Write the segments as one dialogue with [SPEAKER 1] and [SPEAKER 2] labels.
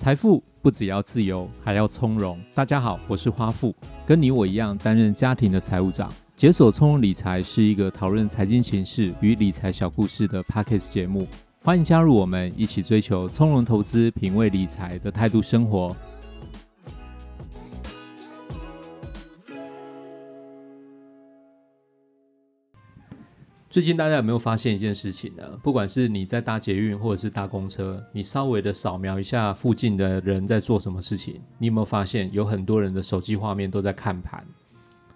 [SPEAKER 1] 财富不只要自由，还要从容。大家好，我是花富，跟你我一样担任家庭的财务长。解锁从容理财是一个讨论财经形势与理财小故事的 Podcast 节目，欢迎加入我们，一起追求从容投资、品味理财的态度生活。最近大家有没有发现一件事情呢？不管是你在搭捷运或者是搭公车，你稍微的扫描一下附近的人在做什么事情，你有没有发现有很多人的手机画面都在看盘？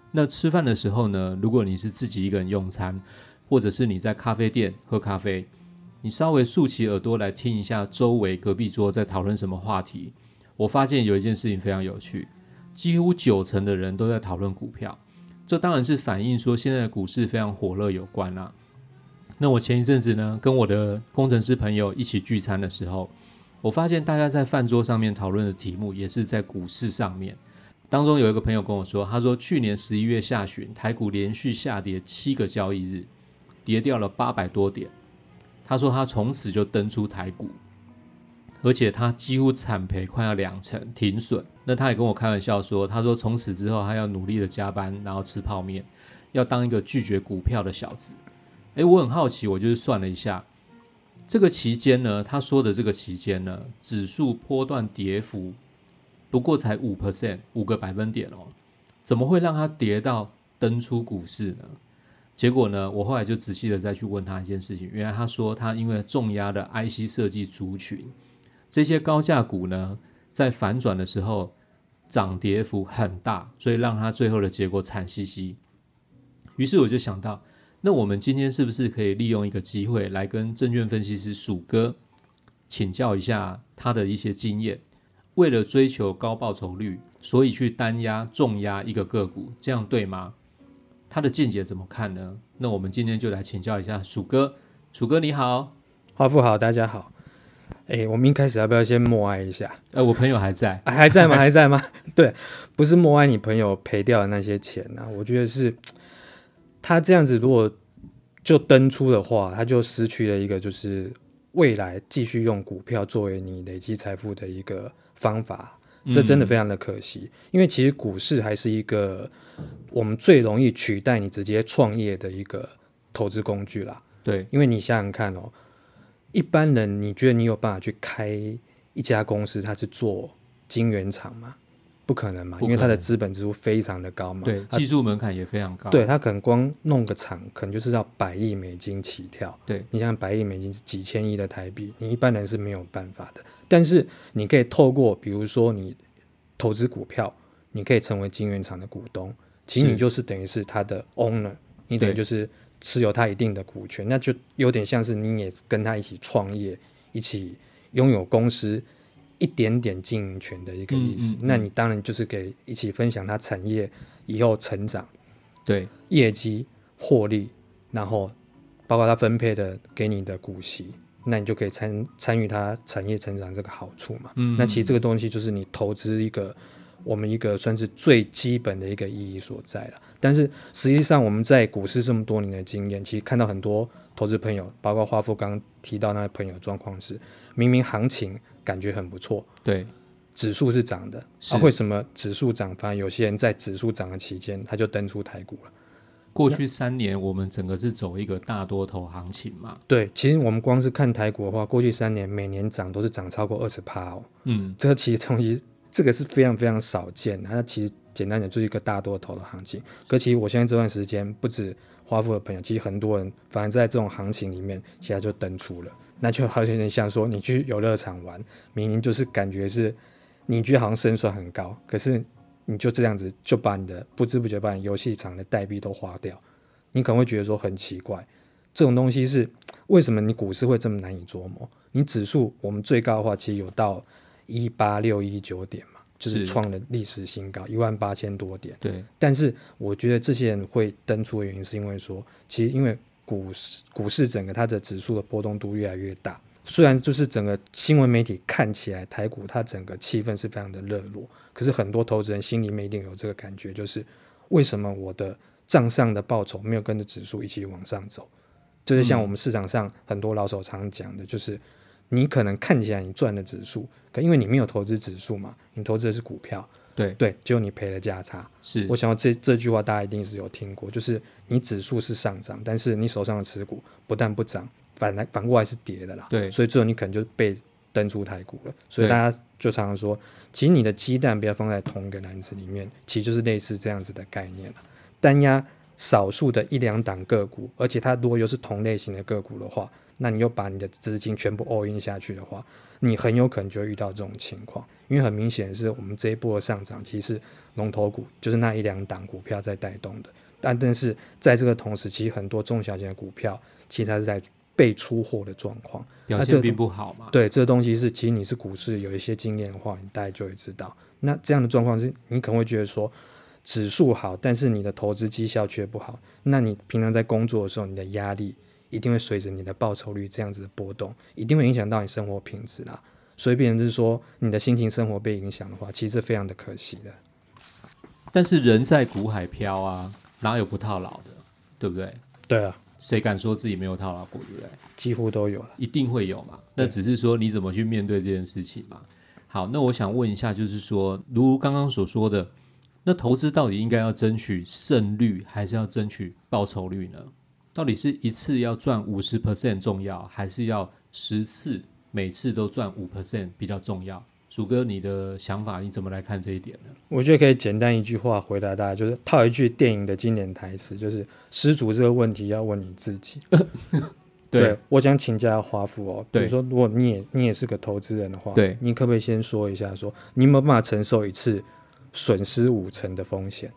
[SPEAKER 1] 那吃饭的时候呢，如果你是自己一个人用餐，或者是你在咖啡店喝咖啡，你稍微竖起耳朵来听一下周围隔壁桌在讨论什么话题，我发现有一件事情非常有趣，几乎九成的人都在讨论股票。这当然是反映说现在的股市非常火热有关啦、那我前一阵子呢，跟我的工程师朋友一起聚餐的时候，我发现大家在饭桌上面讨论的题目也是在股市上面。当中有一个朋友跟我说，他说去年十一月下旬，台股连续下跌七个交易日，跌掉了八百多点。他说他从此就登出台股。而且他几乎惨赔快要两成，停损。那他也跟我开玩笑说，他说从此之后他要努力的加班，然后吃泡面，要当一个拒绝股票的小子。诶，我很好奇，我就是算了一下，这个期间呢，他说的这个期间呢，指数波段跌幅不过才五 percent，五个百分点哦，怎么会让他跌到登出股市呢？结果呢，我后来就仔细的再去问他一件事情，原来他说他因为重压的 IC 设计族群。这些高价股呢，在反转的时候涨跌幅很大，所以让它最后的结果惨兮兮。于是我就想到，那我们今天是不是可以利用一个机会来跟证券分析师鼠哥请教一下他的一些经验？为了追求高报酬率，所以去单压重压一个个股，这样对吗？他的见解怎么看呢？那我们今天就来请教一下鼠哥。鼠哥你好，
[SPEAKER 2] 花富好，大家好。哎、欸，我们一开始要不要先默哀一下？
[SPEAKER 1] 哎、呃，我朋友还在，
[SPEAKER 2] 啊、还在吗？还在吗？对，不是默哀你朋友赔掉的那些钱呐、啊。我觉得是他这样子，如果就登出的话，他就失去了一个就是未来继续用股票作为你累积财富的一个方法。这真的非常的可惜，嗯、因为其实股市还是一个我们最容易取代你直接创业的一个投资工具啦。
[SPEAKER 1] 对，
[SPEAKER 2] 因为你想想看哦。一般人，你觉得你有办法去开一家公司？他是做晶圆厂吗？不可能嘛，因为他的资本支出非常的高嘛。
[SPEAKER 1] 对，技术门槛也非常高。
[SPEAKER 2] 对，他可能光弄个厂，可能就是要百亿美金起跳。
[SPEAKER 1] 对，你
[SPEAKER 2] 想百亿美金是几千亿的台币，你一般人是没有办法的。但是你可以透过，比如说你投资股票，你可以成为晶圆厂的股东，其实你就是等于是他的 owner，你等于就是。持有他一定的股权，那就有点像是你也跟他一起创业，一起拥有公司一点点经营权的一个意思。嗯嗯嗯、那你当然就是给一起分享他产业以后成长，
[SPEAKER 1] 对
[SPEAKER 2] 业绩获利，然后包括他分配的给你的股息，那你就可以参参与他产业成长这个好处嘛。那其实这个东西就是你投资一个。我们一个算是最基本的一个意义所在了，但是实际上我们在股市这么多年的经验，其实看到很多投资朋友，包括花富刚刚提到那位朋友状况是，明明行情感觉很不错，
[SPEAKER 1] 对，
[SPEAKER 2] 指数是涨的，啊，为什么指数涨，反而有些人在指数涨的期间他就登出台股了？
[SPEAKER 1] 过去三年我们整个是走一个大多头行情嘛？
[SPEAKER 2] 对，其实我们光是看台股的话，过去三年每年涨都是涨超过二十趴哦，嗯，这其实东西。这个是非常非常少见的，它其实简单讲就是一个大多头的行情。可其实我现在这段时间不止花富的朋友，其实很多人反而在这种行情里面，现在就登出了。那就好像像说你去游乐场玩，明明就是感觉是你觉得好像胜算很高，可是你就这样子就把你的不知不觉把你游戏场的代币都花掉，你可能会觉得说很奇怪，这种东西是为什么你股市会这么难以琢磨？你指数我们最高的话，其实有到。一八六一九点嘛，就是创了历史新高，一万八千多点。
[SPEAKER 1] 对，
[SPEAKER 2] 但是我觉得这些人会登出的原因，是因为说，其实因为股市股市整个它的指数的波动度越来越大，虽然就是整个新闻媒体看起来台股它整个气氛是非常的热络，可是很多投资人心里面一定有这个感觉，就是为什么我的账上的报酬没有跟着指数一起往上走？就是像我们市场上很多老手常讲的，就是。你可能看起来你赚的指数，可因为你没有投资指数嘛，你投资的是股票，
[SPEAKER 1] 对
[SPEAKER 2] 对，就你赔了价差。
[SPEAKER 1] 是，
[SPEAKER 2] 我想要这这句话大家一定是有听过，就是你指数是上涨，但是你手上的持股不但不涨，反来反过来是跌的啦。
[SPEAKER 1] 对，
[SPEAKER 2] 所以最后你可能就被登出台股了。所以大家就常常说，其实你的鸡蛋不要放在同一个篮子里面，其实就是类似这样子的概念了。单押少数的一两档个股，而且它如果又是同类型的个股的话。那你又把你的资金全部 all in 下去的话，你很有可能就会遇到这种情况，因为很明显是我们这一波的上涨，其实龙头股就是那一两档股票在带动的，但但是在这个同时，其实很多中小型的股票其实它是在被出货的状况，
[SPEAKER 1] 表现并不好嘛。
[SPEAKER 2] 对，这个东西是其实你是股市有一些经验的话，你大概就会知道，那这样的状况是你可能会觉得说指数好，但是你的投资绩效却不好，那你平常在工作的时候，你的压力。一定会随着你的报酬率这样子的波动，一定会影响到你生活品质啦。所以，变成是说你的心情、生活被影响的话，其实非常的可惜的。
[SPEAKER 1] 但是人在股海飘啊，哪有不套牢的，对不对？
[SPEAKER 2] 对啊，
[SPEAKER 1] 谁敢说自己没有套牢过，对不对？
[SPEAKER 2] 几乎都有了，
[SPEAKER 1] 一定会有嘛。那只是说你怎么去面对这件事情嘛。好，那我想问一下，就是说，如刚刚所说的，那投资到底应该要争取胜率，还是要争取报酬率呢？到底是一次要赚五十 percent 重要，还是要十次每次都赚五 percent 比较重要？鼠哥，你的想法你怎么来看这一点呢？
[SPEAKER 2] 我觉得可以简单一句话回答大家，就是套一句电影的经典台词，就是失主这个问题要问你自己。对，对，我想请教华富哦，比如说如果你也你也是个投资人的话，
[SPEAKER 1] 对，
[SPEAKER 2] 你可不可以先说一下说，说你有没有办法承受一次损失五成的风险？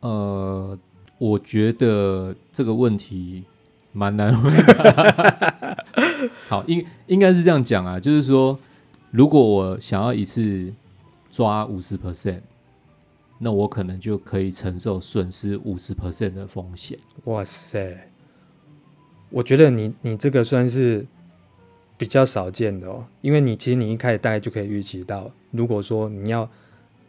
[SPEAKER 1] 呃。我觉得这个问题蛮难回答。好，应应该是这样讲啊，就是说，如果我想要一次抓五十 percent，那我可能就可以承受损失五十 percent 的风险。
[SPEAKER 2] 哇塞，我觉得你你这个算是比较少见的哦，因为你其实你一开始大概就可以预期到，如果说你要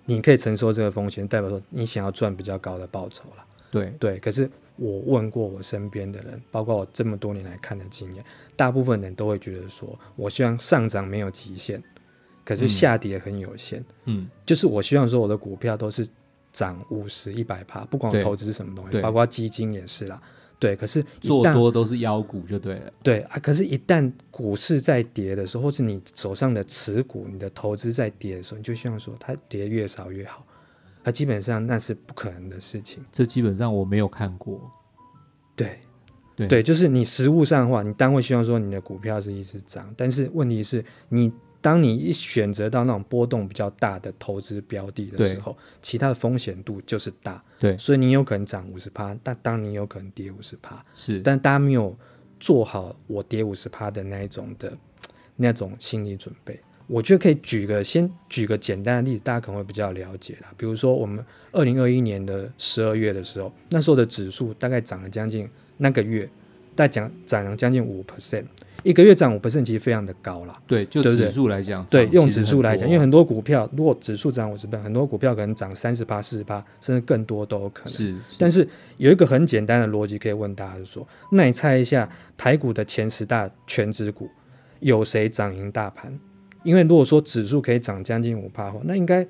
[SPEAKER 2] 你可以承受这个风险，代表说你想要赚比较高的报酬了。
[SPEAKER 1] 对
[SPEAKER 2] 对，可是我问过我身边的人，包括我这么多年来看的经验，大部分人都会觉得说，我希望上涨没有极限，可是下跌很有限。嗯，就是我希望说我的股票都是涨五十、一百趴，不管我投资什么东西，包括基金也是啦。对，可是
[SPEAKER 1] 做多都是妖股就对了。
[SPEAKER 2] 对啊，可是，一旦股市在跌的时候，或是你手上的持股、你的投资在跌的时候，你就希望说它跌越少越好。那基本上那是不可能的事情，
[SPEAKER 1] 这基本上我没有看过。
[SPEAKER 2] 对，对，对，就是你实物上的话，你当然会希望说你的股票是一直涨，但是问题是你当你一选择到那种波动比较大的投资标的的时候，其他的风险度就是大。
[SPEAKER 1] 对，
[SPEAKER 2] 所以你有可能涨五十趴，但当你有可能跌五十趴。
[SPEAKER 1] 是，
[SPEAKER 2] 但大家没有做好我跌五十趴的那一种的那种心理准备。我觉得可以举个先举个简单的例子，大家可能会比较了解啦。比如说，我们二零二一年的十二月的时候，那时候的指数大概涨了将近那个月，大概涨涨了将近五 percent，一个月涨五 percent，其实非常的高了。
[SPEAKER 1] 对，就指数来讲，
[SPEAKER 2] 对，用指数来讲，因为很多股票如果指数涨五十倍，很多股票可能涨三十八、四十八，甚至更多都有可能。
[SPEAKER 1] 是，是，
[SPEAKER 2] 但是有一个很简单的逻辑可以问大家，就是说，那你猜一下台股的前十大权值股有谁涨赢大盘？因为如果说指数可以涨将近五趴的话，那应该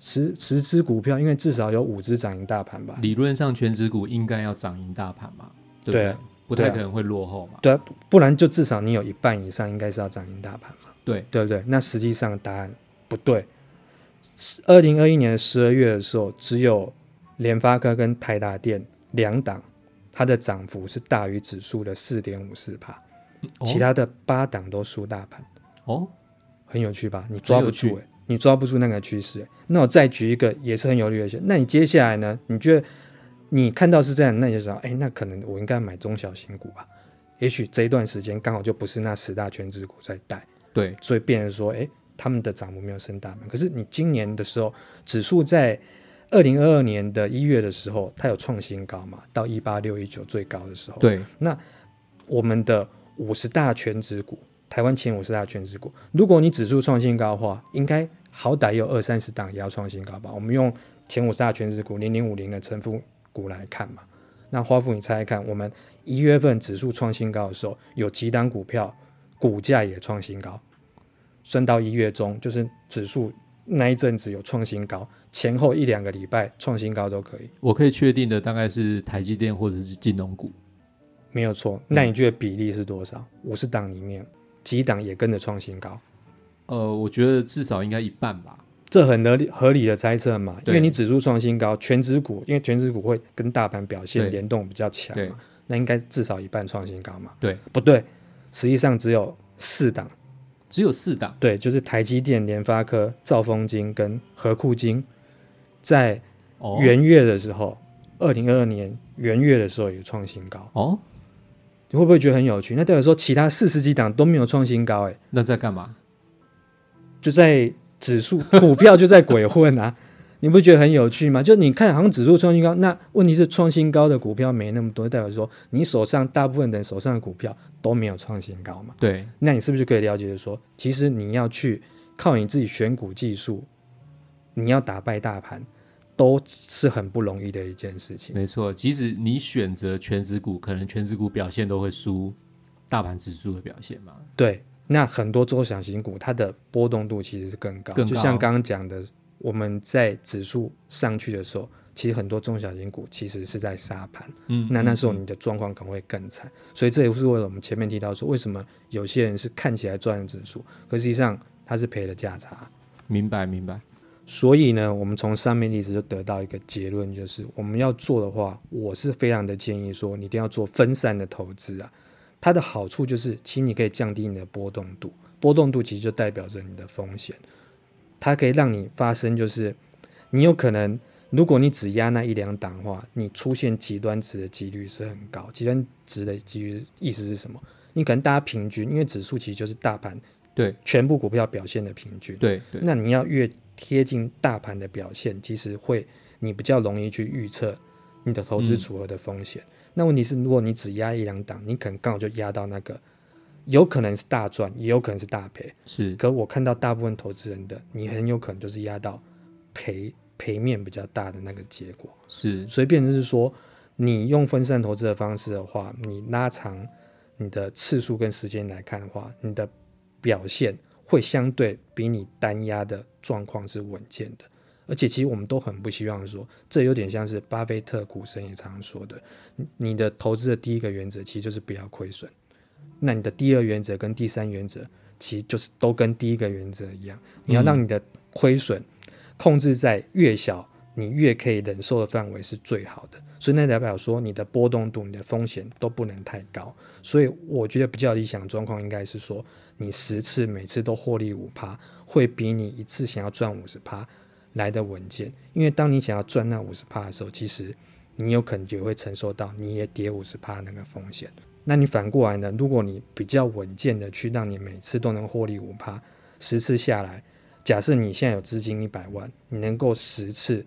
[SPEAKER 2] 十十只股票，因为至少有五只涨赢大盘吧？
[SPEAKER 1] 理论上，全指股应该要涨赢大盘嘛？对不对？对啊，不太可能会落后嘛？
[SPEAKER 2] 对啊，不然就至少你有一半以上应该是要涨赢大盘嘛？
[SPEAKER 1] 对，
[SPEAKER 2] 对不对？那实际上答案不对。二零二一年十二月的时候，只有联发科跟台达电两档，它的涨幅是大于指数的四点五四帕，其他的八档都输大盘。哦。很有趣吧？你抓不住诶、欸，你抓不住那个趋势、欸。那我再举一个也是很有利的。那你接下来呢？你觉得你看到是这样，那你就知道，哎、欸，那可能我应该买中小型股吧？也许这一段时间刚好就不是那十大权值股在带，
[SPEAKER 1] 对，
[SPEAKER 2] 所以变成说，哎、欸，他们的涨幅没有升大盘。可是你今年的时候，指数在二零二二年的一月的时候，它有创新高嘛？到一八六一九最高的时候，
[SPEAKER 1] 对。
[SPEAKER 2] 那我们的五十大全值股。台湾前五十大权值股，如果你指数创新高的话，应该好歹有二三十档也要创新高吧？我们用前五十大权值股零零五零的成分股来看嘛。那花富，你猜猜看，我们一月份指数创新高的时候，有几档股票股价也创新高。升到一月中，就是指数那一阵子有创新高，前后一两个礼拜创新高都可以。
[SPEAKER 1] 我可以确定的大概是台积电或者是金融股，
[SPEAKER 2] 没有错。那你觉得比例是多少？五十档里面几档也跟着创新高？
[SPEAKER 1] 呃，我觉得至少应该一半吧。
[SPEAKER 2] 这很合理合理的猜测嘛，因为你指数创新高，全指股因为全指股会跟大盘表现联动比较强嘛，那应该至少一半创新高嘛。
[SPEAKER 1] 对，
[SPEAKER 2] 不对？实际上只有四档，
[SPEAKER 1] 只有四档。
[SPEAKER 2] 对，就是台积电、联发科、兆丰金跟和库金，在元月的时候，二零二二年元月的时候有创新高。哦，你会不会觉得很有趣？那代表说其他四十几档都没有创新高，哎，
[SPEAKER 1] 那在干嘛？
[SPEAKER 2] 就在。指数股票就在鬼混啊！你不觉得很有趣吗？就你看，好像指数创新高，那问题是创新高的股票没那么多，代表说你手上大部分人手上的股票都没有创新高嘛？
[SPEAKER 1] 对，
[SPEAKER 2] 那你是不是可以了解说，其实你要去靠你自己选股技术，你要打败大盘，都是很不容易的一件事情。
[SPEAKER 1] 没错，即使你选择全值股，可能全值股表现都会输大盘指数的表现嘛？
[SPEAKER 2] 对。那很多中小型股，它的波动度其实是更高，更高。就像刚刚讲的，我们在指数上去的时候，其实很多中小型股其实是在杀盘。嗯，那那时候你的状况可能会更惨。嗯。所以这也是为了我们前面提到说，为什么有些人是看起来赚指数，可实际上他是赔了价差。
[SPEAKER 1] 明白，明白。
[SPEAKER 2] 所以呢，我们从上面例子就得到一个结论，就是我们要做的话，我是非常的建议说，你一定要做分散的投资啊。它的好处就是，其实你可以降低你的波动度，波动度其实就代表着你的风险。它可以让你发生，就是你有可能，如果你只压那一两档的话，你出现极端值的几率是很高。极端值的几率意思是什么？你可能大家平均，因为指数其实就是大盘
[SPEAKER 1] 对
[SPEAKER 2] 全部股票表现的平均。
[SPEAKER 1] 对对。
[SPEAKER 2] 那你要越贴近大盘的表现，其实会你比较容易去预测你的投资组合的风险。嗯那问题是，如果你只压一两档，你可能刚好就压到那个，有可能是大赚，也有可能是大赔。
[SPEAKER 1] 是，
[SPEAKER 2] 可我看到大部分投资人的，你很有可能就是压到赔赔面比较大的那个结果。
[SPEAKER 1] 是，
[SPEAKER 2] 所以变成是说，你用分散投资的方式的话，你拉长你的次数跟时间来看的话，你的表现会相对比你单压的状况是稳健的。而且其实我们都很不希望说，这有点像是巴菲特股神也常说的，你的投资的第一个原则其实就是不要亏损。那你的第二原则跟第三原则，其实就是都跟第一个原则一样，你要让你的亏损控制在越小，你越可以忍受的范围是最好的。所以那代表说，你的波动度、你的风险都不能太高。所以我觉得比较理想状况应该是说，你十次每次都获利五趴，会比你一次想要赚五十趴来的稳健，因为当你想要赚那五十趴的时候，其实你有可能也会承受到你也跌五十趴那个风险。那你反过来呢？如果你比较稳健的去让你每次都能获利五趴，十次下来，假设你现在有资金一百万，你能够十次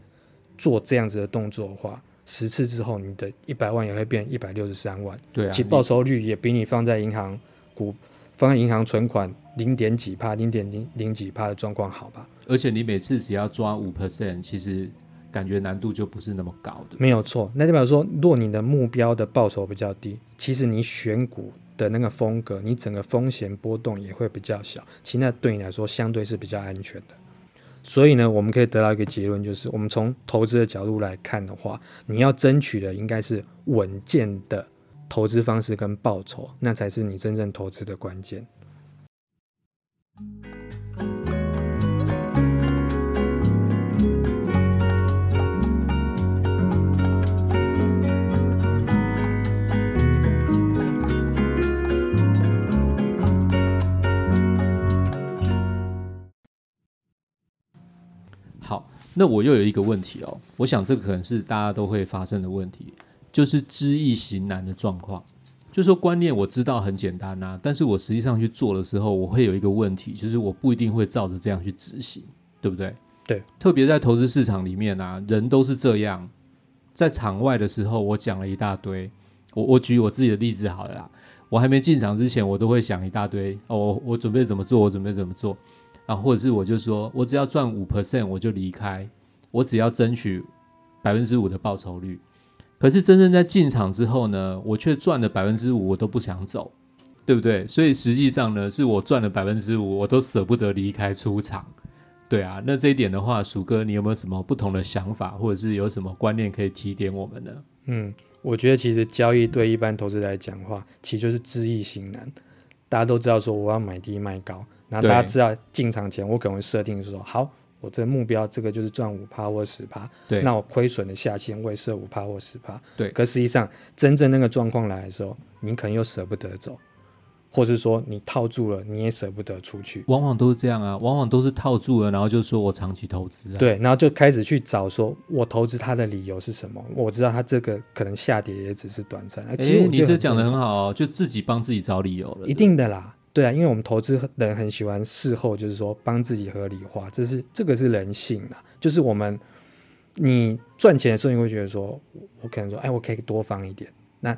[SPEAKER 2] 做这样子的动作的话，十次之后你的一百万也会变一百六十三万。
[SPEAKER 1] 对啊，
[SPEAKER 2] 其报酬率也比你放在银行股放在银行存款零点几帕、零点零零几帕的状况好吧？
[SPEAKER 1] 而且你每次只要抓五 percent，其实感觉难度就不是那么高的。
[SPEAKER 2] 没有错，那代表说，若你的目标的报酬比较低，其实你选股的那个风格，你整个风险波动也会比较小。其实那对你来说相对是比较安全的。所以呢，我们可以得到一个结论，就是我们从投资的角度来看的话，你要争取的应该是稳健的投资方式跟报酬，那才是你真正投资的关键。
[SPEAKER 1] 那我又有一个问题哦，我想这可能是大家都会发生的问题，就是知易行难的状况。就是说观念我知道很简单啊，但是我实际上去做的时候，我会有一个问题，就是我不一定会照着这样去执行，对不对？
[SPEAKER 2] 对，
[SPEAKER 1] 特别在投资市场里面啊，人都是这样。在场外的时候，我讲了一大堆，我我举我自己的例子好了啦，我还没进场之前，我都会想一大堆哦，我准备怎么做，我准备怎么做。啊，或者是我就说，我只要赚五 percent 我就离开，我只要争取百分之五的报酬率。可是真正在进场之后呢，我却赚了百分之五，我都不想走。对不对？所以实际上呢，是我赚了百分之五，我都舍不得离开出场。对啊，那这一点的话，鼠哥，你有没有什么不同的想法，或者是有什么观念可以提点我们呢？
[SPEAKER 2] 嗯，我觉得其实交易对一般投资来讲的话，其实就是知易行难。大家都知道说我要买低卖高，然后大家知道进场前我可能会设定说好。我这个目标，这个就是赚五趴或十趴。对，那我亏损的下限我也设五趴或十趴。对，可实际上真正那个状况来的时候，你可能又舍不得走，或是说你套住了，你也舍不得出去。
[SPEAKER 1] 往往都是这样啊，往往都是套住了，然后就说我长期投资啊。
[SPEAKER 2] 对，然后就开始去找说我投资它的理由是什么？我知道它这个可能下跌也只是短暂。其实
[SPEAKER 1] 你这讲的很好哦，就自己帮自己找理由了。
[SPEAKER 2] 一定的啦。对啊，因为我们投资人很喜欢事后就是说帮自己合理化，这是这个是人性啦。就是我们你赚钱的时候，你会觉得说，我可能说，哎，我可以多放一点，那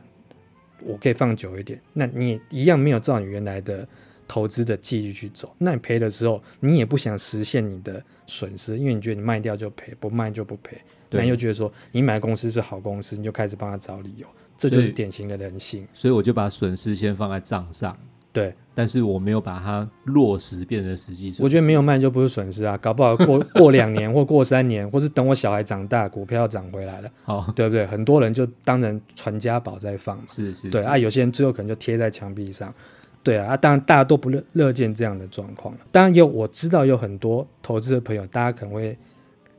[SPEAKER 2] 我可以放久一点，那你也一样没有照你原来的投资的纪律去走。那你赔的时候，你也不想实现你的损失，因为你觉得你卖掉就赔，不卖就不赔。那你又觉得说你买公司是好公司，你就开始帮他找理由，这就是典型的人性。
[SPEAKER 1] 所以我就把损失先放在账上。
[SPEAKER 2] 对，
[SPEAKER 1] 但是我没有把它落实变成实际。
[SPEAKER 2] 我觉得没有卖就不是损失啊，搞不好过 过两年或过三年，或是等我小孩长大，股票涨回来了，好，对不对？很多人就当成传家宝在放，
[SPEAKER 1] 是是，是，
[SPEAKER 2] 对啊，有些人最后可能就贴在墙壁上，对啊，啊，当然大家都不乐乐见这样的状况。当然有我知道有很多投资的朋友，大家可能会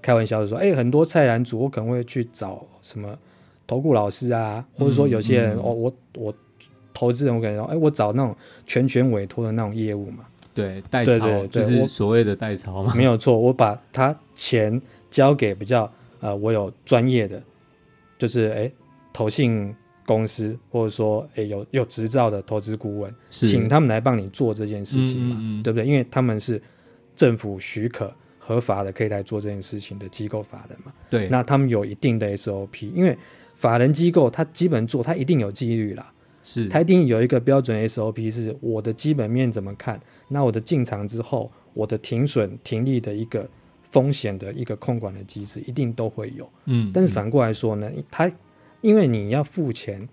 [SPEAKER 2] 开玩笑的说，哎，很多菜篮族，我可能会去找什么投顾老师啊，或者说有些人，嗯嗯、哦，我我。投资人，我感觉，哎，我找那种全权委托的那种业务嘛，
[SPEAKER 1] 对，代操就是所谓的代操嘛，
[SPEAKER 2] 没有错。我把他钱交给比较呃，我有专业的，就是哎，投信公司或者说哎有有执照的投资顾问，请他们来帮你做这件事情嘛，嗯嗯嗯对不对？因为他们是政府许可合法的，可以来做这件事情的机构法人嘛。对，那他们有一定的 SOP，因为法人机构他基本做，他一定有纪律啦。是，它一定有一个标准 SOP，是我的基本面怎么看？那我的进场之后，我的停损停利的一个风险的一个控管的机制，一定都会有。嗯，但是反过来说呢，它因为你要付钱，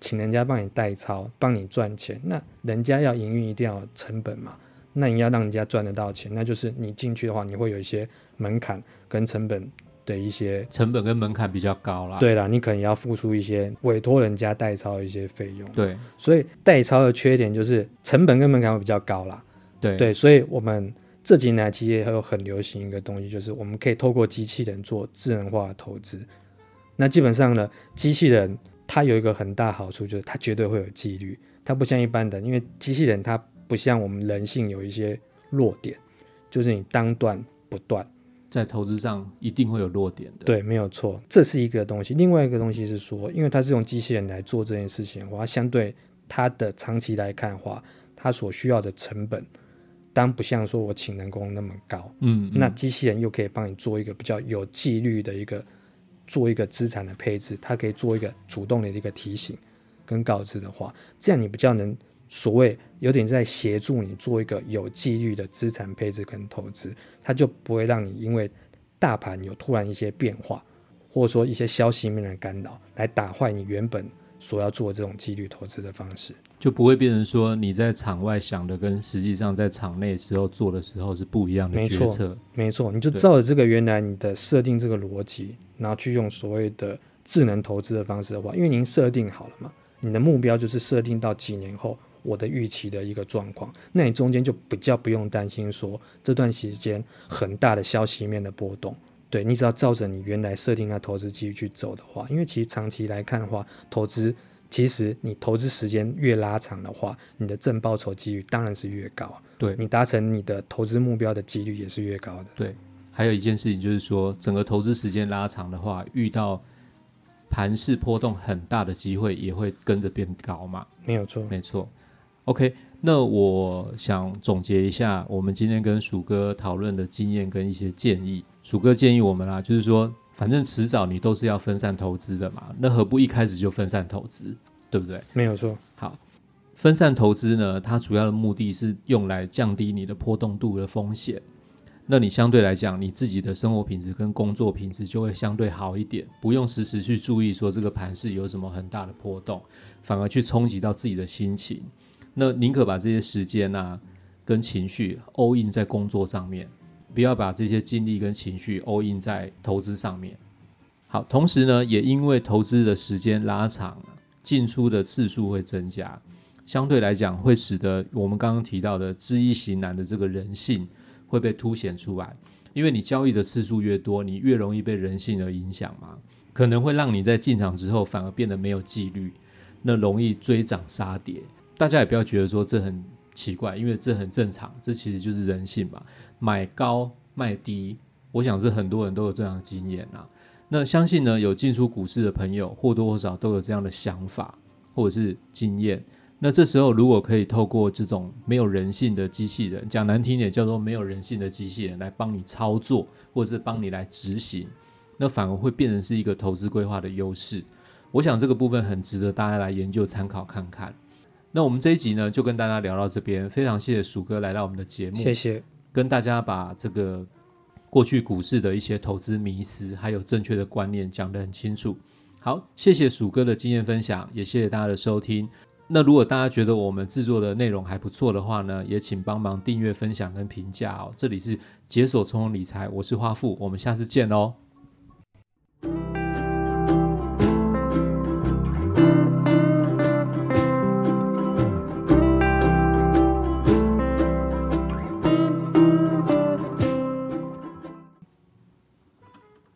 [SPEAKER 2] 请人家帮你代操，帮你赚钱，那人家要营运一定要有成本嘛，那你要让人家赚得到钱，那就是你进去的话，你会有一些门槛跟成本。的一些
[SPEAKER 1] 成本跟门槛比较高啦，
[SPEAKER 2] 对啦，你可能要付出一些委托人家代操的一些费用，
[SPEAKER 1] 对，
[SPEAKER 2] 所以代抄的缺点就是成本跟门槛会比较高啦，
[SPEAKER 1] 对。
[SPEAKER 2] 对，所以我们这几年其实也有很流行一个东西，就是我们可以透过机器人做智能化的投资，那基本上呢，机器人它有一个很大好处，就是它绝对会有纪律，它不像一般的，因为机器人它不像我们人性有一些弱点，就是你当断不断。
[SPEAKER 1] 在投资上一定会有弱点的，
[SPEAKER 2] 对，没有错，这是一个东西。另外一个东西是说，因为它是用机器人来做这件事情的话，相对它的长期来看的话，它所需要的成本，当不像说我请人工那么高。嗯，嗯，那机器人又可以帮你做一个比较有纪律的一个，做一个资产的配置，它可以做一个主动的一个提醒跟告知的话，这样你比较能。所谓有点在协助你做一个有纪律的资产配置跟投资，它就不会让你因为大盘有突然一些变化，或者说一些消息面的干扰，来打坏你原本所要做这种纪律投资的方式，
[SPEAKER 1] 就不会变成说你在场外想的跟实际上在场内时候做的时候是不一样的决策。
[SPEAKER 2] 没错，你就照着这个原来你的设定这个逻辑，然后去用所谓的智能投资的方式的话，因为您设定好了嘛，你的目标就是设定到几年后。我的预期的一个状况，那你中间就比较不用担心说这段时间很大的消息面的波动，对，你只要照着你原来设定的投资机遇去走的话，因为其实长期来看的话，投资其实你投资时间越拉长的话，你的正报酬机遇当然是越高，
[SPEAKER 1] 对，
[SPEAKER 2] 你达成你的投资目标的几率也是越高的。
[SPEAKER 1] 对，还有一件事情就是说，整个投资时间拉长的话，遇到盘势波动很大的机会也会跟着变高嘛？
[SPEAKER 2] 没有错，
[SPEAKER 1] 没错。OK，那我想总结一下我们今天跟鼠哥讨论的经验跟一些建议。鼠哥建议我们啦，就是说，反正迟早你都是要分散投资的嘛，那何不一开始就分散投资，对不对？
[SPEAKER 2] 没有错。
[SPEAKER 1] 好，分散投资呢，它主要的目的是用来降低你的波动度的风险。那你相对来讲，你自己的生活品质跟工作品质就会相对好一点，不用时时去注意说这个盘势有什么很大的波动，反而去冲击到自己的心情。那宁可把这些时间啊跟情绪 all in 在工作上面，不要把这些精力跟情绪 all in 在投资上面。好，同时呢，也因为投资的时间拉长，进出的次数会增加，相对来讲会使得我们刚刚提到的知易行难的这个人性会被凸显出来。因为你交易的次数越多，你越容易被人性而影响嘛，可能会让你在进场之后反而变得没有纪律，那容易追涨杀跌。大家也不要觉得说这很奇怪，因为这很正常，这其实就是人性嘛。买高卖低，我想这很多人都有这样的经验啊。那相信呢，有进出股市的朋友或多或少都有这样的想法或者是经验。那这时候，如果可以透过这种没有人性的机器人，讲难听点叫做没有人性的机器人来帮你操作，或者是帮你来执行，那反而会变成是一个投资规划的优势。我想这个部分很值得大家来研究参考看看。那我们这一集呢，就跟大家聊到这边，非常谢谢鼠哥来到我们的节目，
[SPEAKER 2] 谢谢，
[SPEAKER 1] 跟大家把这个过去股市的一些投资迷思还有正确的观念讲得很清楚。好，谢谢鼠哥的经验分享，也谢谢大家的收听。那如果大家觉得我们制作的内容还不错的话呢，也请帮忙订阅、分享跟评价哦。这里是解锁从容理财，我是花富，我们下次见哦。